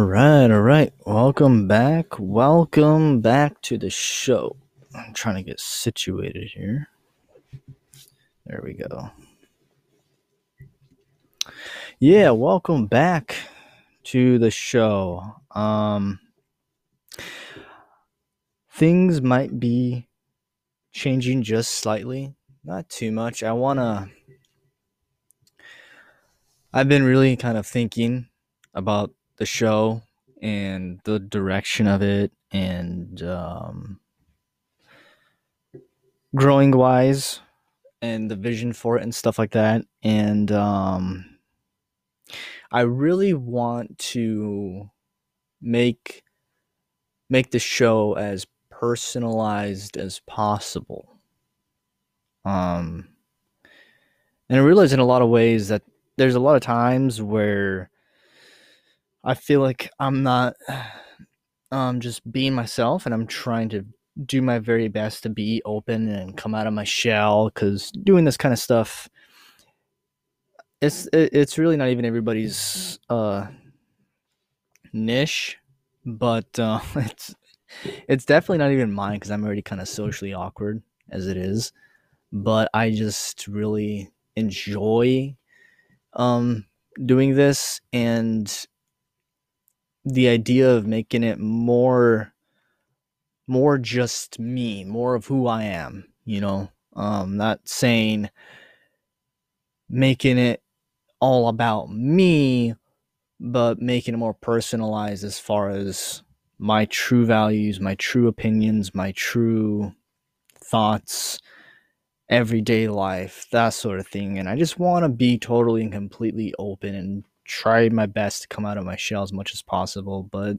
All right, all right. Welcome back. Welcome back to the show. I'm trying to get situated here. There we go. Yeah, welcome back to the show. Um things might be changing just slightly, not too much. I want to I've been really kind of thinking about the show and the direction of it and um, growing wise and the vision for it and stuff like that. And um, i really want to make make the show as personalized as possible. Um and i realize in a lot of ways that there's a lot of times where I feel like I'm not um just being myself and I'm trying to do my very best to be open and come out of my shell cuz doing this kind of stuff it's it's really not even everybody's uh niche but uh it's it's definitely not even mine cuz I'm already kind of socially awkward as it is but I just really enjoy um doing this and the idea of making it more more just me, more of who I am, you know. Um not saying making it all about me, but making it more personalized as far as my true values, my true opinions, my true thoughts, everyday life, that sort of thing. And I just want to be totally and completely open and try my best to come out of my shell as much as possible, but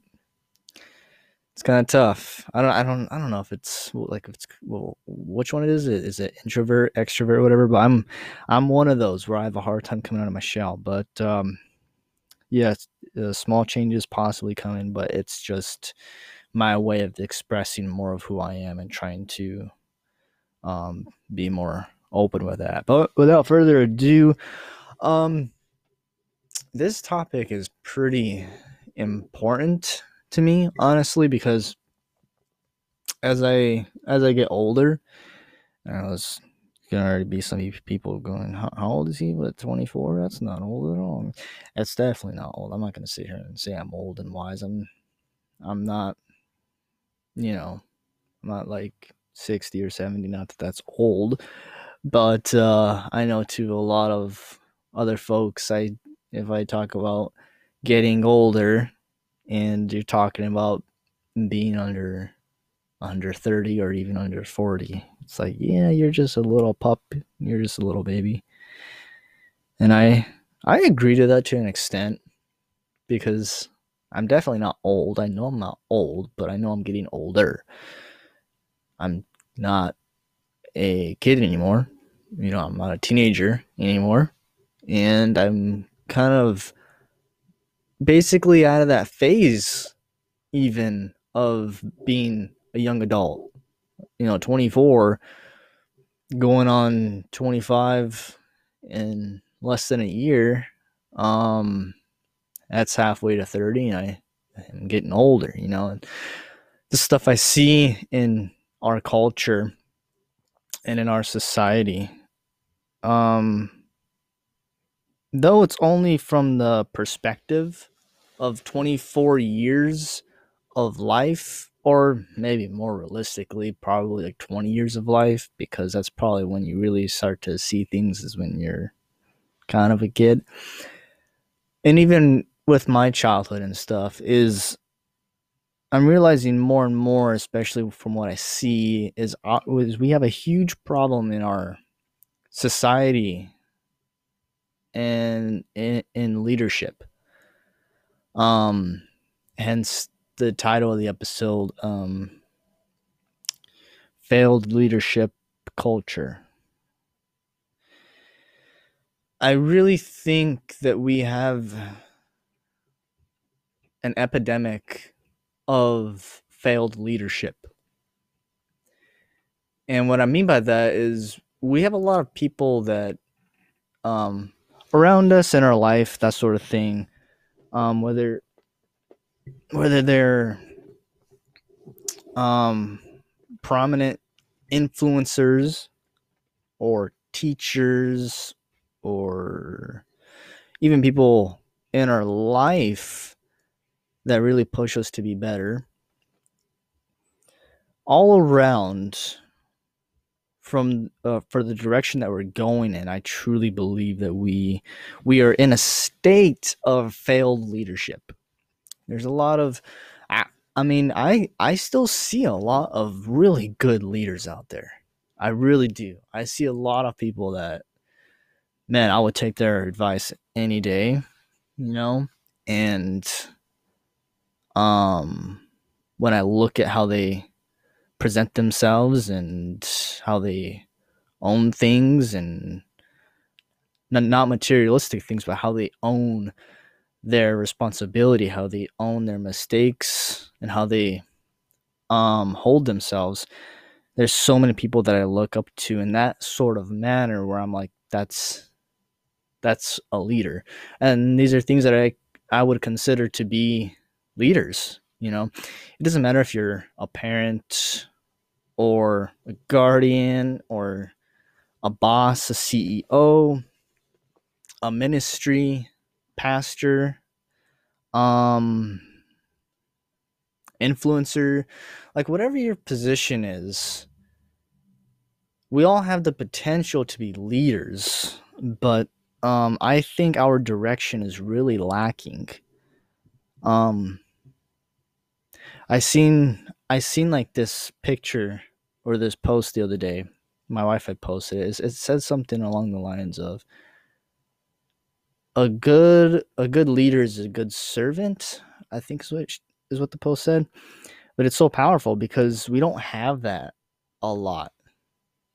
it's kind of tough. I don't, I don't, I don't know if it's like if it's well, which one it is. Is it introvert, extrovert, whatever? But I'm, I'm one of those where I have a hard time coming out of my shell. But um, yeah, uh, small changes possibly coming, but it's just my way of expressing more of who I am and trying to um, be more open with that. But without further ado, um, this topic is pretty important to me, honestly, because as I as I get older, I was gonna already be some people going, how, how old is he? What, 24? That's not old at all. That's definitely not old. I'm not gonna sit here and say I'm old and wise. I'm I'm not, you know, I'm not like 60 or 70, not that that's old. But uh, I know to a lot of other folks, I if I talk about getting older and you're talking about being under under 30 or even under 40 it's like yeah you're just a little pup. You're just a little baby. And i i agree to that to an extent because i'm definitely not old. I know i'm not old but i know i'm getting older. I'm not a kid anymore. You know i'm not a teenager anymore. And i'm kind of basically out of that phase even of being a young adult. You know 24 going on 25 in less than a year um that's halfway to 30 and i am getting older you know and the stuff i see in our culture and in our society um though it's only from the perspective of 24 years of life or maybe more realistically probably like 20 years of life because that's probably when you really start to see things is when you're kind of a kid. And even with my childhood and stuff is i'm realizing more and more especially from what i see is, uh, is we have a huge problem in our society and in, leadership. Um, hence the title of the episode, um, failed leadership culture. I really think that we have an epidemic of failed leadership. And what I mean by that is we have a lot of people that um, around us in our life, that sort of thing. Um, whether whether they're um, prominent influencers or teachers or even people in our life that really push us to be better all around from uh, for the direction that we're going in i truly believe that we we are in a state of failed leadership. There's a lot of I, I mean i i still see a lot of really good leaders out there. I really do. I see a lot of people that man i would take their advice any day you know? And um when i look at how they present themselves and how they own things and not not materialistic things but how they own their responsibility how they own their mistakes and how they um hold themselves. There's so many people that i look up to in that sort of manner where i'm like that's that's a leader. And these are things that i i would consider to be leaders you know? It doesn't matter if you're a parent or a guardian or a boss, a CEO, a ministry, pastor, um, influencer, like whatever your position is, we all have the potential to be leaders, but um, I think our direction is really lacking. Um, I seen I seen like this picture or this post the other day. My wife had posted it. It said something along the lines of a good a good leader is a good servant. I think is what is what the post said. But it's so powerful because we don't have that a lot,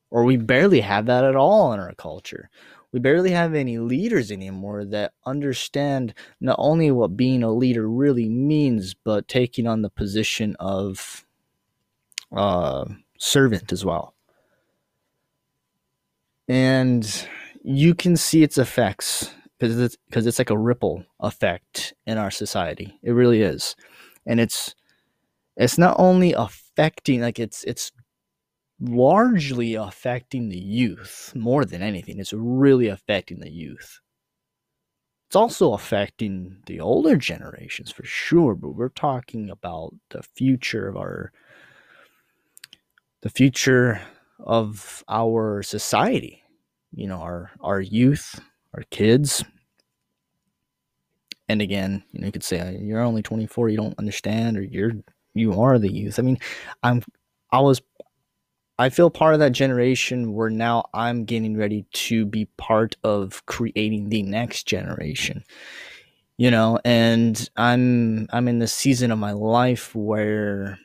or we barely have that at all in our culture. We barely have any leaders anymore that understand not only what being a leader really means, but taking on the position of uh, servant as well. And you can see its effects because it's because it's like a ripple effect in our society. It really is. And it's it's not only affecting like it's it's largely affecting the youth more than anything. It's really affecting the youth. It's also affecting the older generations for sure, but we're talking about the future of our the future of our society you know our our youth our kids. And again you know you could say uh, you're only 24 you don't understand or you're you are the youth. I mean i'm i was i feel part of that generation where now i'm getting ready to be part of creating the next generation you know? And i'm i'm in the season of my life where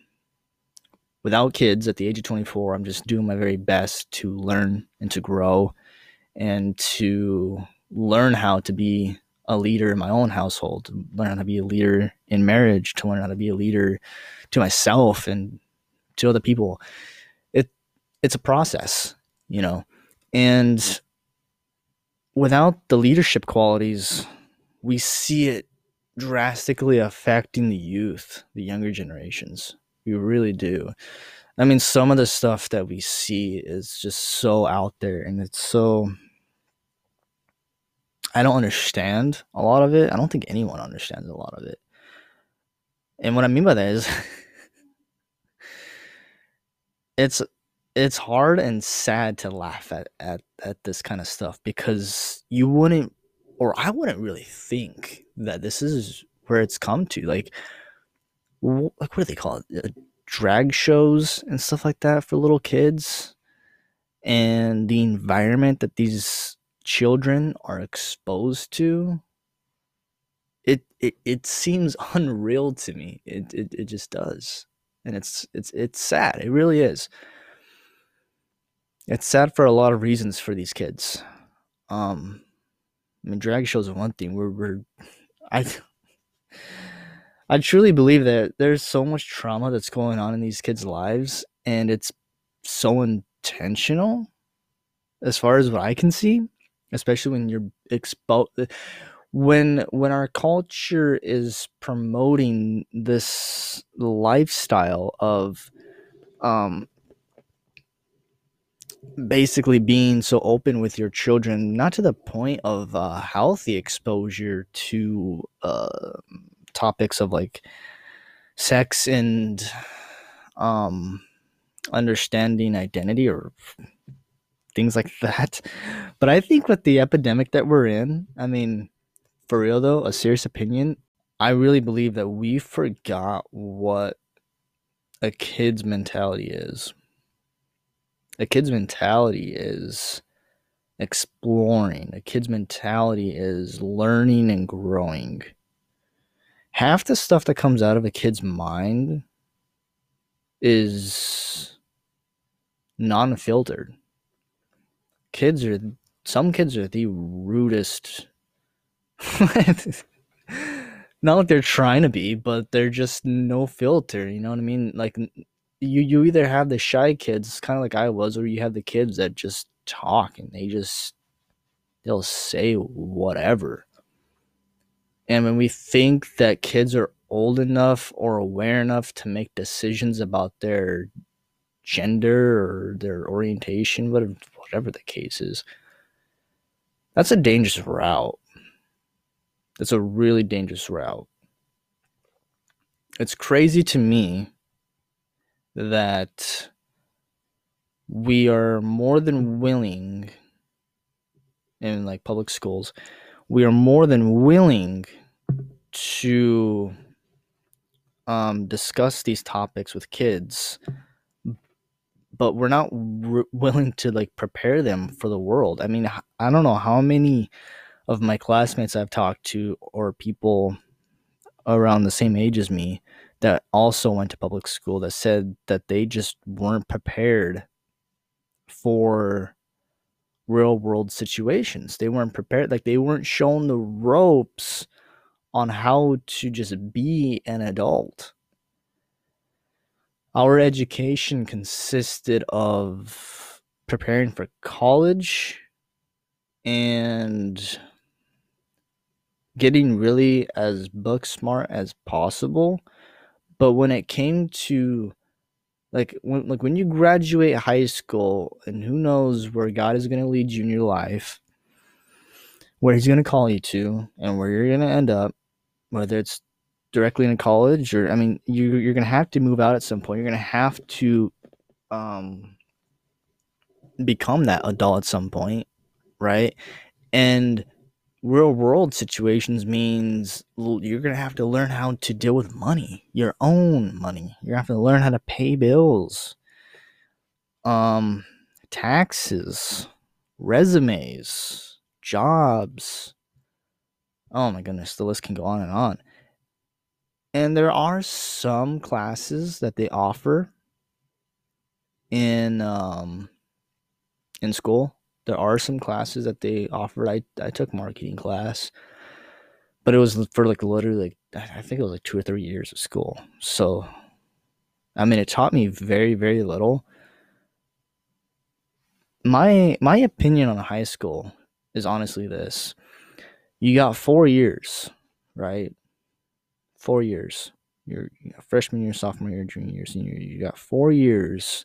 without kids at the age of 24 i'm just doing my very best to learn and to grow and to learn how to be a leader in my own household to learn how to be a leader in marriage to learn how to be a leader to myself and to other people. It it's a process you know and without the leadership qualities we see it drastically affecting the youth the younger generations we really do. I mean, some of the stuff that we see is just so out there and it's so. I don't understand a lot of it. I don't think anyone understands a lot of it. And what I mean by that is it's it's hard and sad to laugh at, at at this kind of stuff because you wouldn't or I wouldn't really think that this is where it's come to. Like like what do they call it? Uh, drag shows and stuff like that for little kids, and the environment that these children are exposed to. It it it seems unreal to me. It it it just does, and it's it's it's sad. It really is. It's sad for a lot of reasons for these kids. Um, I mean, drag shows are one thing. We're we're I I truly believe that there's so much trauma that's going on in these kids' lives, and it's so intentional as far as what I can see, especially when you're exposed when when our culture is promoting this lifestyle of um basically being so open with your children not to the point of uh, healthy exposure to uh, topics of like sex and um understanding identity or things like that but i think with the epidemic that we're in i mean for real though a serious opinion i really believe that we forgot what a kid's mentality is a kid's mentality is exploring. A kid's mentality is learning and growing. Half the stuff that comes out of a kid's mind is non filtered. Kids are, some kids are the rudest. Not like they're trying to be, but they're just no filter. You know what I mean? Like you you either have the shy kids, kind of like I was, or you have the kids that just talk and they just they'll say whatever. And when we think that kids are old enough or aware enough to make decisions about their gender or their orientation, whatever, whatever the case is, that's a dangerous route. That's a really dangerous route. It's crazy to me that we are more than willing in like public schools we are more than willing to um, discuss these topics with kids but we're not willing to like prepare them for the world i mean i don't know how many of my classmates i've talked to or people around the same age as me that also went to public school that said that they just weren't prepared for real world situations. They weren't prepared, like they weren't shown the ropes on how to just be an adult. Our education consisted of preparing for college and getting really as book smart as possible but when it came to like when like when you graduate high school and who knows where God is going to lead you in your life, where he's going to call you to and where you're going to end up, whether it's directly in college or I mean you you're to have to move out at some point. You're to have to um become that adult at some point, right? And real world situations means you're to have to learn how to deal with money, your own money. You're to have to learn how to pay bills, um, taxes, resumes, jobs. Oh my goodness, the list can go on and on. And there are some classes that they offer in um, in school there are some classes that they offered. I I took marketing class, but it was for like literally like I think it was like two or three years of school. So, I mean, it taught me very very little. My my opinion on high school is honestly this: you got four years, right? Four years. You're freshman year, sophomore year, junior year, senior year. You got four years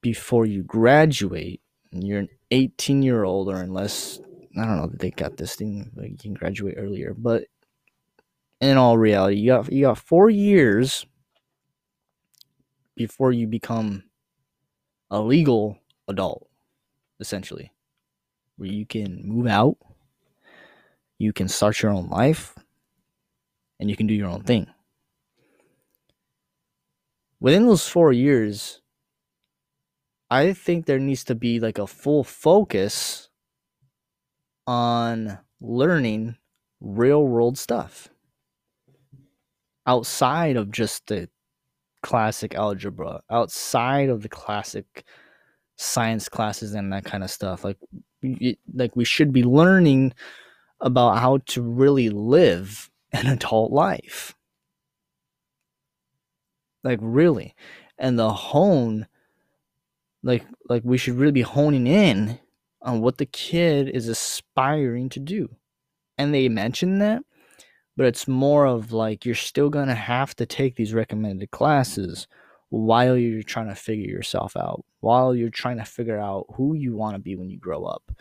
before you graduate you're an 18 year old or unless I don't know that they got this thing like you can graduate earlier, but in all reality, you got you got four years before you become a legal adult, essentially, where you can move out, you can start your own life, and you can do your own thing. Within those four years, I think there needs to be like a full focus on learning real world stuff outside of just the classic algebra, outside of the classic science classes and that kind of stuff. Like, like we should be learning about how to really live an adult life. Like really, and the hone like like we should really be honing in on what the kid is aspiring to do and they mention that, but it's more of like you're still going to have to take these recommended classes while you're trying to figure yourself out, while you're trying to figure out who you want to be when you grow up.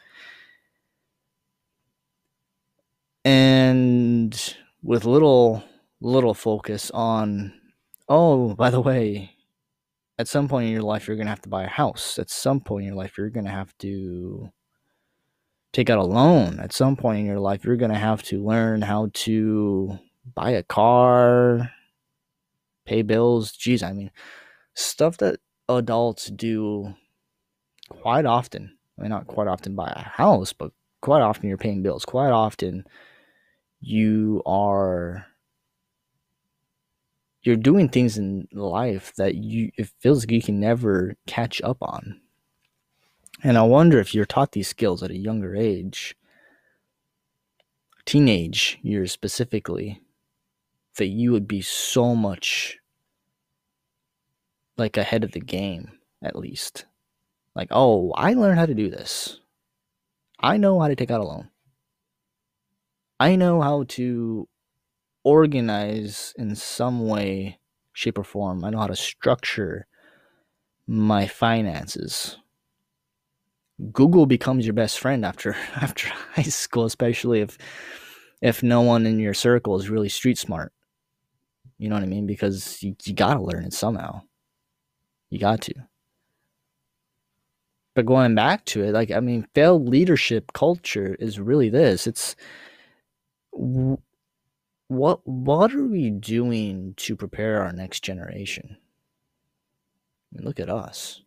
And with little little focus on oh, by the way, at some point in your life you're going to have to buy a house. At some point in your life you're going to have to take out a loan. At some point in your life you're going to have to learn how to buy a car, pay bills. jeez I mean, stuff that adults do quite often. I mean, not quite often buy a house, but quite often you're paying bills. Quite often you are you're doing things in life that you it feels like you can never catch up on. And I wonder if you're taught these skills at a younger age, teenage years specifically, that you would be so much like ahead of the game, at least. Like, oh, I learned how to do this. I know how to take out a loan. I know how to organize in some way, shape, or form. I know how to structure my finances. Google becomes your best friend after after high school, especially if if no one in your circle is really street smart. You know what I mean? Because you, you gotta learn it somehow. You got to. But going back to it, like I mean, failed leadership culture is really this. It's what what are we doing to prepare our next generation? I mean, look at us.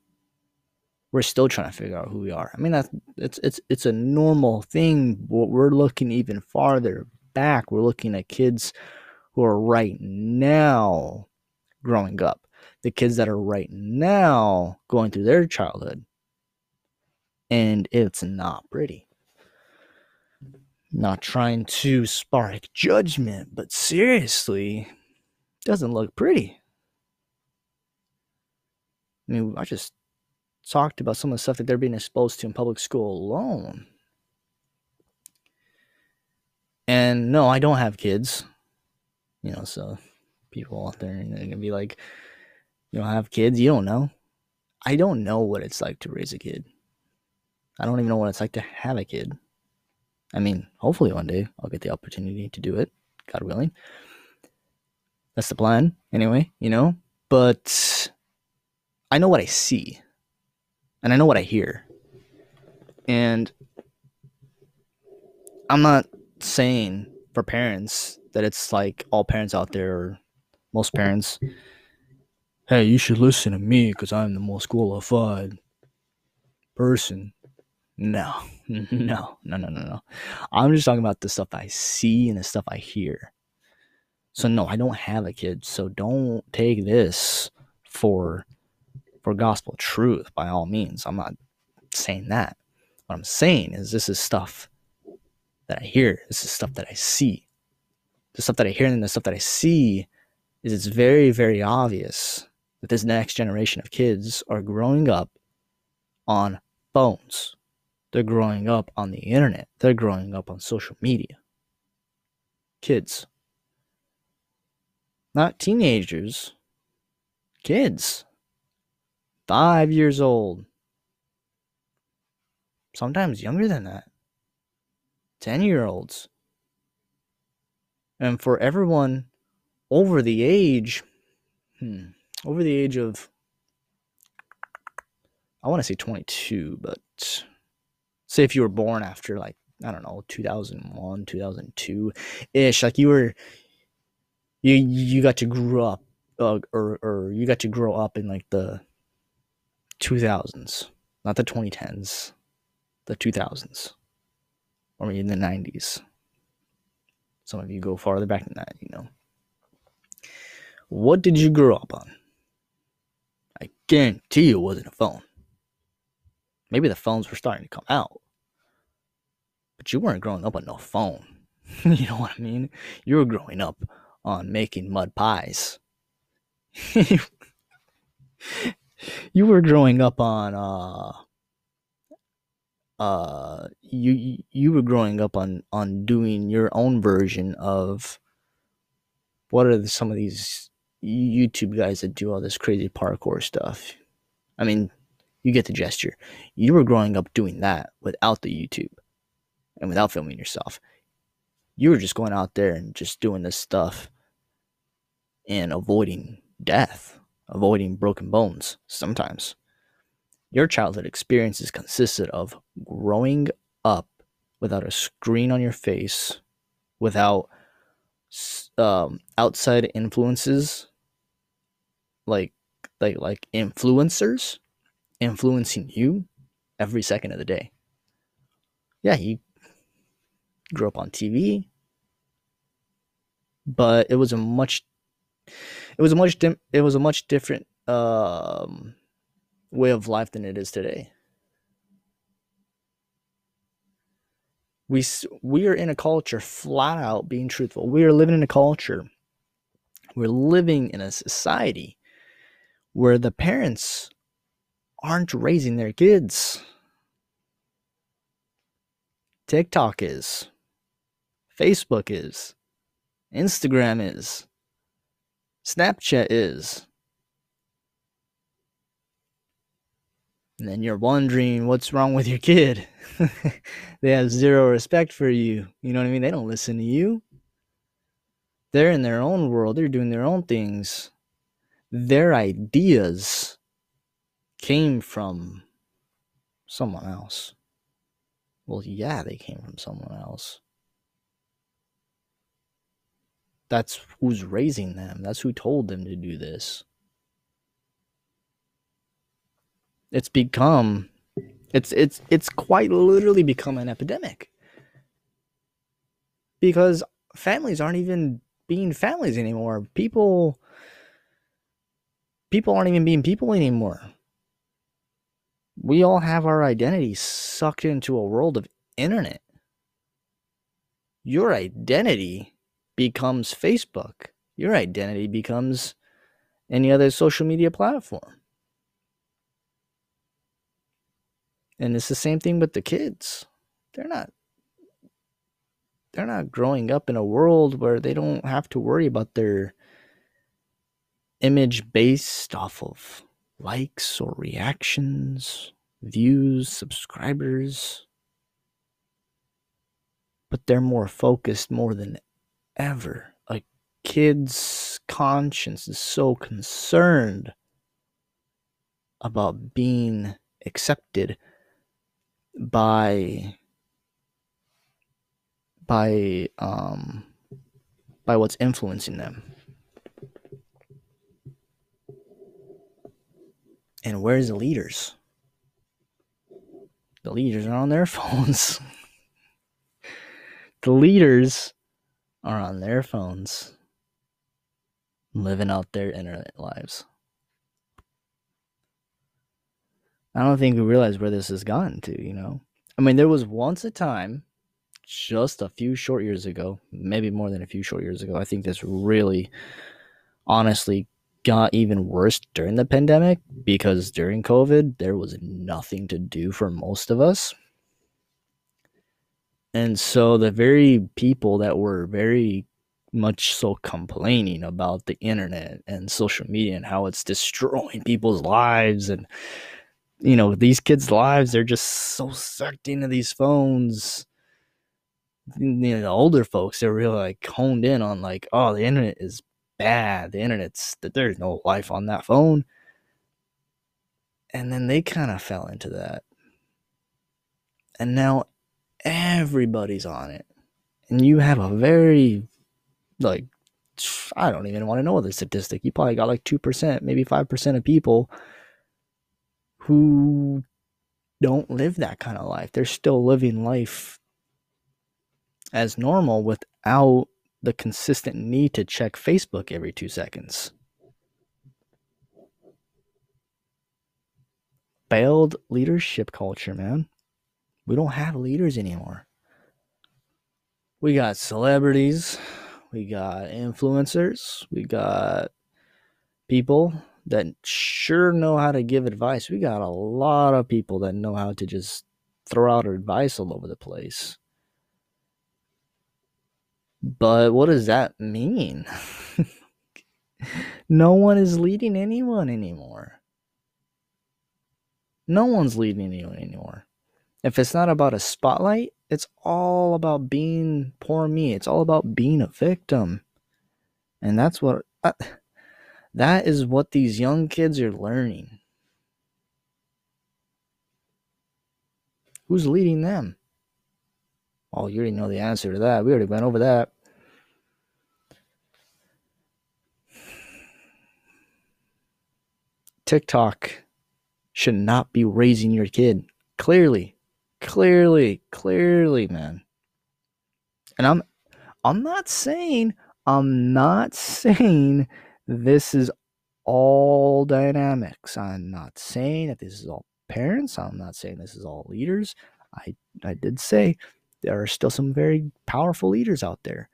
We're still trying to figure out who we are. I mean, that's it's it's it's a normal thing. We're looking even farther back. We're looking at kids who are right now growing up, the kids that are right now going through their childhood, and it's not pretty not trying to spark judgment, but seriously, doesn't look pretty. I mean, I just talked about some of the stuff that they're being exposed to in public school alone. And no, I don't have kids. You know, so people out there are gonna be like, you don't have kids, you don't know. I don't know what it's like to raise a kid. I don't even know what it's like to have a kid. I mean, hopefully one day I'll get the opportunity to do it, God willing. That's the plan, anyway, you know? But I know what I see, and I know what I hear. And I'm not saying for parents that it's like all parents out there, or most parents, hey, you should listen to me because I'm the most qualified person. No, no, no, no, no, no. I'm just talking about the stuff I see and the stuff I hear. So no, I don't have a kid. So don't take this for for gospel truth by all means. I'm not saying that. What I'm saying is this is stuff that I hear. This is stuff that I see. The stuff that I hear and the stuff that I see is it's very, very obvious that this next generation of kids are growing up on phones they're growing up on the internet. They're growing up on social media. Kids. Not teenagers. Kids. Five years old. Sometimes younger than that. 10 year olds. And for everyone over the age, hmm, over the age of, I want to say 22, but say if you were born after like I don't know 2001 2002 ish like you were you you got to grow up uh, or or you got to grow up in like the 2000s not the 2010s the 2000s or maybe in the 90s some of you go farther back than that you know. What did you grow up on? I guarantee you it wasn't a phone. Maybe the phones were starting to come out but you weren't growing up on no phone. you know what I mean? You were growing up on making mud pies. you were growing up on uh uh you you were growing up on on doing your own version of what are the, some of these YouTube guys that do all this crazy parkour stuff. I mean, you get the gesture. You were growing up doing that without the YouTube and without filming yourself. You were just going out there and just doing this stuff and avoiding death, avoiding broken bones sometimes. Your childhood experiences consisted of growing up without a screen on your face, without um, outside influences like like like influencers influencing you every second of the day. Yeah, he grew up on TV, but it was a much it was a much dim, it was a much different um, way of life than it is today. We we are in a culture flat out being truthful. We are living in a culture. We're living in a society where the parents aren't raising their kids. TikTok is, Facebook is, Instagram is, Snapchat is. And then you're wondering what's wrong with your kid. they have zero respect for you. You know what I mean? They don't listen to you. They're in their own world, they're doing their own things their ideas came from someone else. Well, yeah, they came from someone else. That's who's raising them. That's who told them to do this. It's become it's it's it's quite literally become an epidemic. Because families aren't even being families anymore. People people aren't even being people anymore. We all have our identity sucked into a world of internet. Your identity becomes Facebook. Your identity becomes any other social media platform. And it's the same thing with the kids. They're not they're not growing up in a world where they don't have to worry about their image based off of likes or reactions, views, subscribers. But they're more focused more than ever. A kid's conscience is so concerned about being accepted by by um by what's influencing them And where's the leaders? The leaders are on their phones. the leaders are on their phones, living out their internet lives. I don't think we realize where this has gotten to, you know? I mean, there was once a time, just a few short years ago, maybe more than a few short years ago, I think this really honestly got even worse during the pandemic because during COVID, there was nothing to do for most of us. And so the very people that were very much so complaining about the internet and social media and how it's destroying people's lives and you know these kids lives they're just so sucked into these phones you know, the older folks they're really like honed in on like oh the internet is bad. The internet's that there's no life on that phone. And then they kind of fell into that. And now everybody's on it. And you have a very like I don't even want to know the statistic. You probably got like 2%, maybe 5% of people who don't live that kind of life. They're still living life as normal without the consistent need to check Facebook every two seconds. Failed leadership culture, man. We don't have leaders anymore. We got celebrities, we got influencers, we got people that sure know how to give advice. We got a lot of people that know how to just throw out advice all over the place. But what does that mean? no one is leading anyone anymore. No one's leading anyone anymore. If it's not about a spotlight, it's all about being poor me. It's all about being a victim. And that's what uh, that is what these young kids are learning. Who's leading them? Oh, you already know the answer to that. We already went over that. TikTok should not be raising your kid. Clearly. Clearly, clearly, man. And I'm I'm not saying I'm not saying this is all dynamics. I'm not saying that this is all parents. I'm not saying this is all leaders. I I did say there are still some very powerful leaders out there.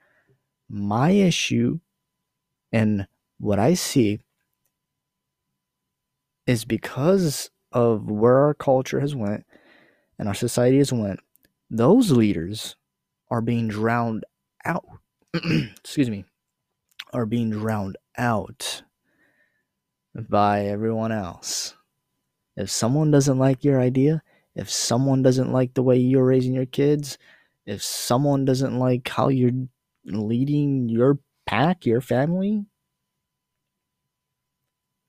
My issue and what I see is because of where our culture has went and our society has went, those leaders are being drowned out. Excuse me, are being drowned out by everyone else. If someone doesn't like your idea, if someone doesn't like the way you're raising your kids, if someone doesn't like how you're leading your pack, your family,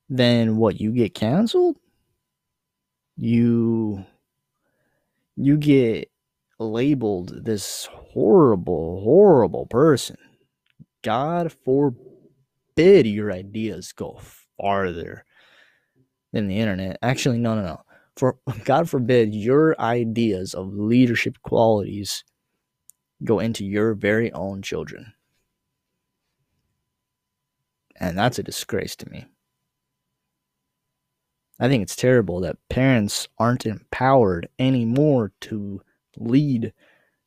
then what you get canceled? You you get labeled this horrible, horrible person. God forbid your ideas go farther than the internet. Actually, no, no, no. For God forbid your ideas of leadership qualities go into your very own children. And that's a disgrace to me. I think it's terrible that parents aren't empowered anymore to lead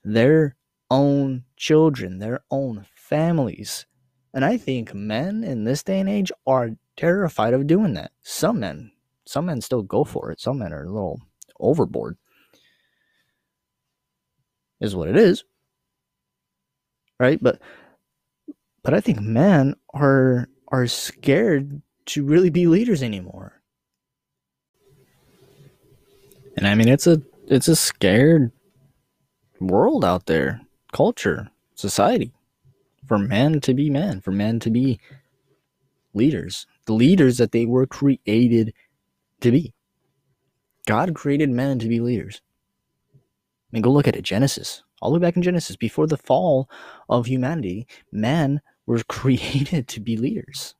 their own children, their own families. And I think men in this day and age are terrified of doing that. Some men, some men still go for it. Some men are a little overboard. Is what it is. Right? But but I think men are are scared to really be leaders anymore. And I mean it's a it's a scared world out there, culture, society for men to be men, for men to be leaders, the leaders that they were created to be. God created men to be leaders. I mean, go look at it Genesis. All the way back in Genesis, before the fall of humanity, men were created to be leaders.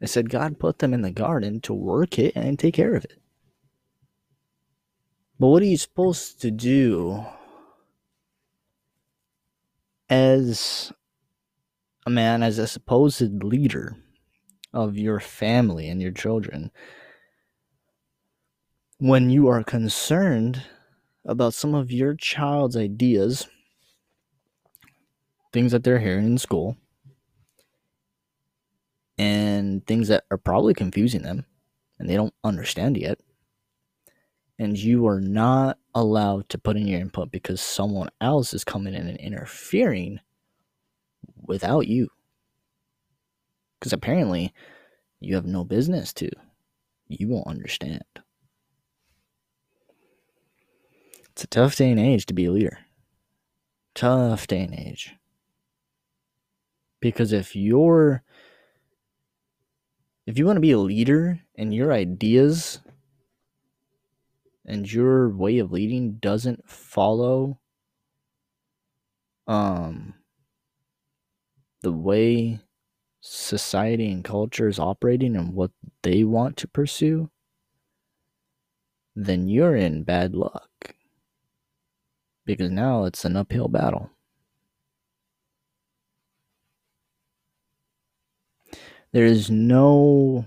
It said God put them in the garden to work it and take care of it. But what are you supposed to do as a man, as a supposed leader of your family and your children, when you are concerned about some of your child's ideas, things that they're hearing in school, and things that are probably confusing them and they don't understand yet, and you are not allowed to put in your input because someone else is coming in and interfering without you. Because apparently you have no business to. You won't understand. It's a tough day and age to be a leader. Tough day and age. Because if you're if you want to be a leader and your ideas and your way of leading doesn't follow um the way society and culture is operating and what they want to pursue then you're in bad luck. Because now it's an uphill battle. There is no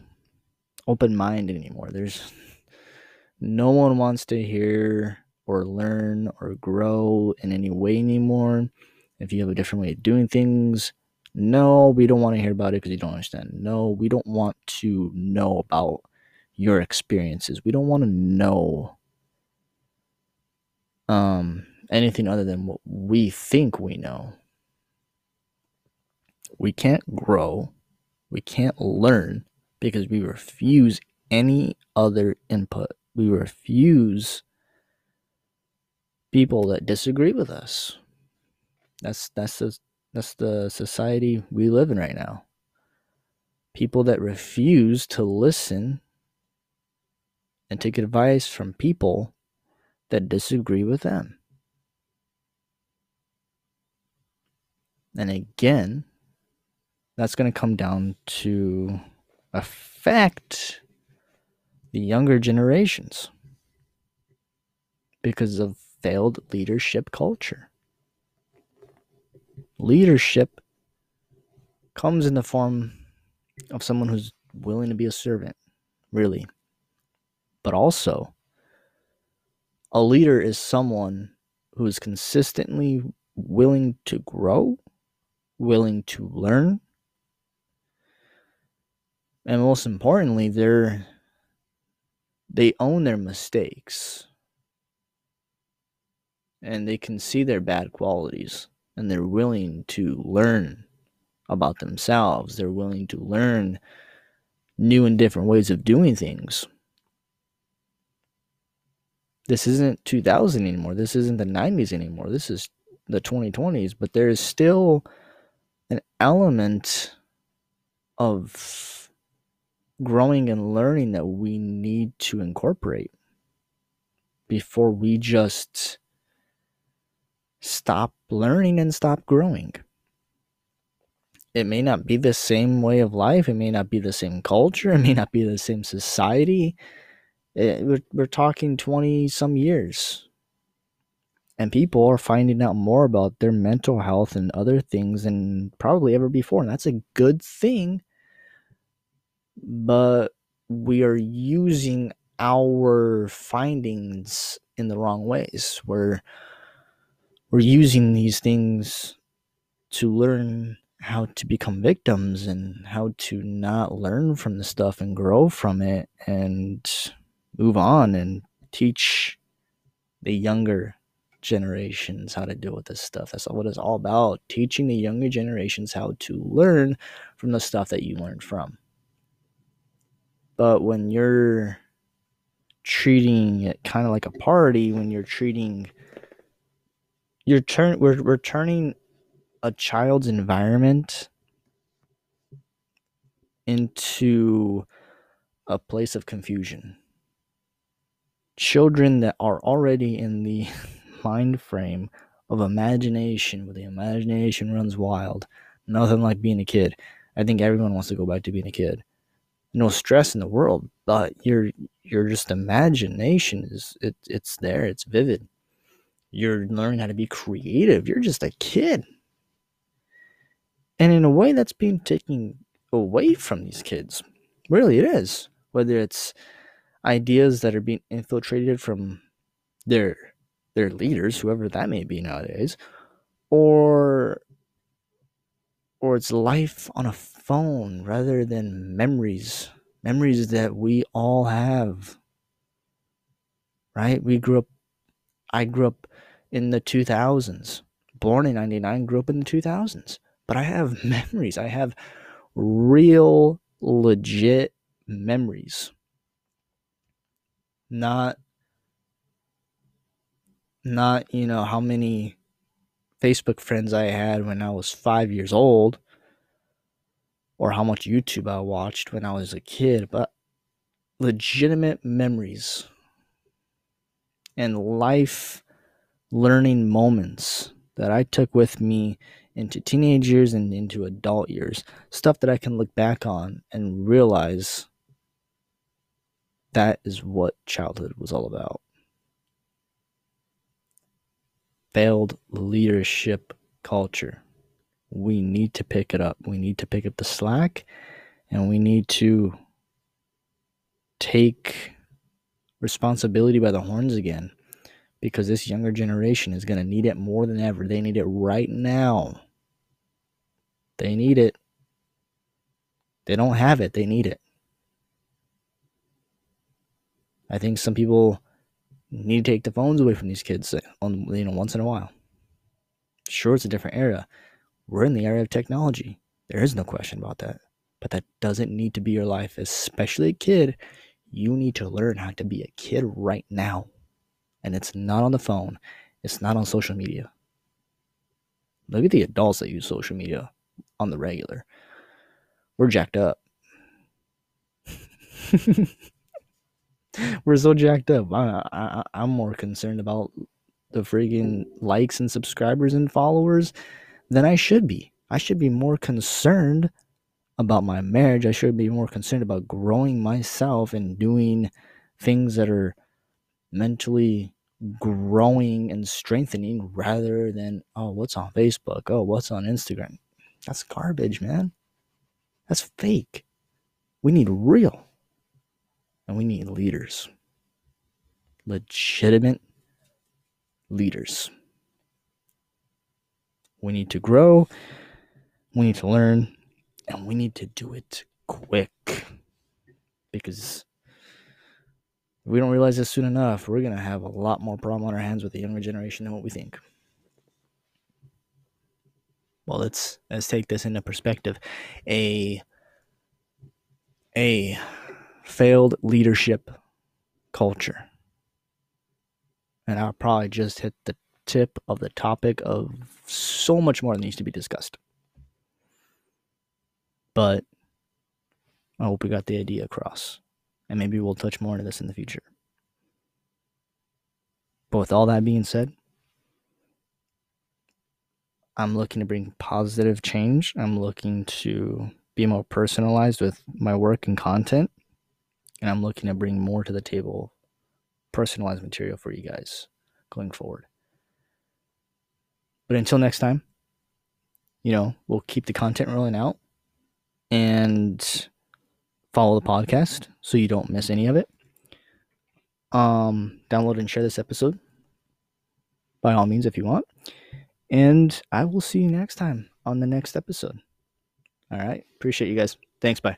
open mind anymore. There's no one wants to hear or learn or grow in any way anymore. If you have a different way of doing things, no, we don't want to hear about it because you don't understand. No, we don't want to know about your experiences. We don't want to know um, anything other than what we think we know. We can't grow, we can't learn because we refuse any other input. We refuse people that disagree with us. That's that's the that's the society we live in right now. People that refuse to listen and take advice from people that disagree with them. And again, that's going to come down to affect the younger generations because of failed leadership culture. Leadership comes in the form of someone who's willing to be a servant, really. But also, a leader is someone who is consistently willing to grow, willing to learn, and most importantly, they're they own their mistakes and they can see their bad qualities and they're willing to learn about themselves. They're willing to learn new and different ways of doing things. This isn't 2000 anymore. This isn't the 90s anymore. This is the 2020s, but there is still an element of growing and learning that we need to incorporate before we just stop learning and stop growing. It may not be the same way of life, it may not be the same culture, it may not be the same society. It, we're, we're talking 20 some years. And people are finding out more about their mental health and other things than probably ever before. And that's a good thing. But we are using our findings in the wrong ways. We're we're using these things to learn how to become victims and how to not learn from the stuff and grow from it and move on and teach the younger generations how to deal with this stuff. That's what it's all about. Teaching the younger generations how to learn from the stuff that you learned from. But when you're treating it kind of like a party, when you're treating you're turn we're we're turning a child's environment into a place of confusion. Children that are already in the mind frame of imagination, where the imagination runs wild. Nothing like being a kid. I think everyone wants to go back to being a kid. No stress in the world, but your your just imagination is it, it's there, it's vivid. You're learning how to be creative. You're just a kid. And in a way, that's being taken away from these kids. Really, it is. Whether it's ideas that are being infiltrated from their their leaders, whoever that may be nowadays, or or it's life on a phone rather than memories, memories that we all have. Right? We grew up I grew up in the 2000s. Born in 99, grew up in the 2000s. But I have memories. I have real, legit memories. Not, not, you know, how many Facebook friends I had when I was five years old or how much YouTube I watched when I was a kid, but legitimate memories and life learning moments that I took with me into teenage years and into adult years. Stuff that I can look back on and realize that is what childhood was all about. Failed leadership culture. We need to pick it up. We need to pick up the slack and we need to take responsibility by the horns again because this younger generation is going to need it more than ever. They need it right now. They need it. They don't have it, they need it. I think some people need to take the phones away from these kids uh, you know once in a while. Sure, it's a different era. We're in the era of technology. There is no question about that. But that doesn't need to be your life, especially a kid. You need to learn how to be a kid right now. And it's not on the phone, it's not on social media. Look at the adults that use social media on the regular. We're jacked up. We're so jacked up. I, I, I'm more concerned about the freaking likes and subscribers and followers than I should be. I should be more concerned about my marriage. I should be more concerned about growing myself and doing things that are mentally growing and strengthening rather than, oh, what's on Facebook? Oh, what's on Instagram? That's garbage, man. That's fake. We need real. And we need leaders. Legitimate leaders. We need to grow. We need to learn. And we need to do it quick. Because if we don't realize this soon enough, we're going to have a lot more problem on our hands with the younger generation than what we think. Well, let's let's take this into perspective. A a failed leadership culture. And I'll probably just hit the tip of the topic of so much more that needs to be discussed. But I hope we got the idea across. And maybe we'll touch more into this in the future. But with all that being said, I'm looking to bring positive change. I'm looking to be more personalized with my work and content and I'm looking to bring more to the table, personalized material for you guys going forward. But until next time, you know, we'll keep the content rolling out and follow the podcast so you don't miss any of it. Um, download and share this episode by all means if you want. And I will see you next time on the next episode. All right. Appreciate you guys. Thanks. Bye.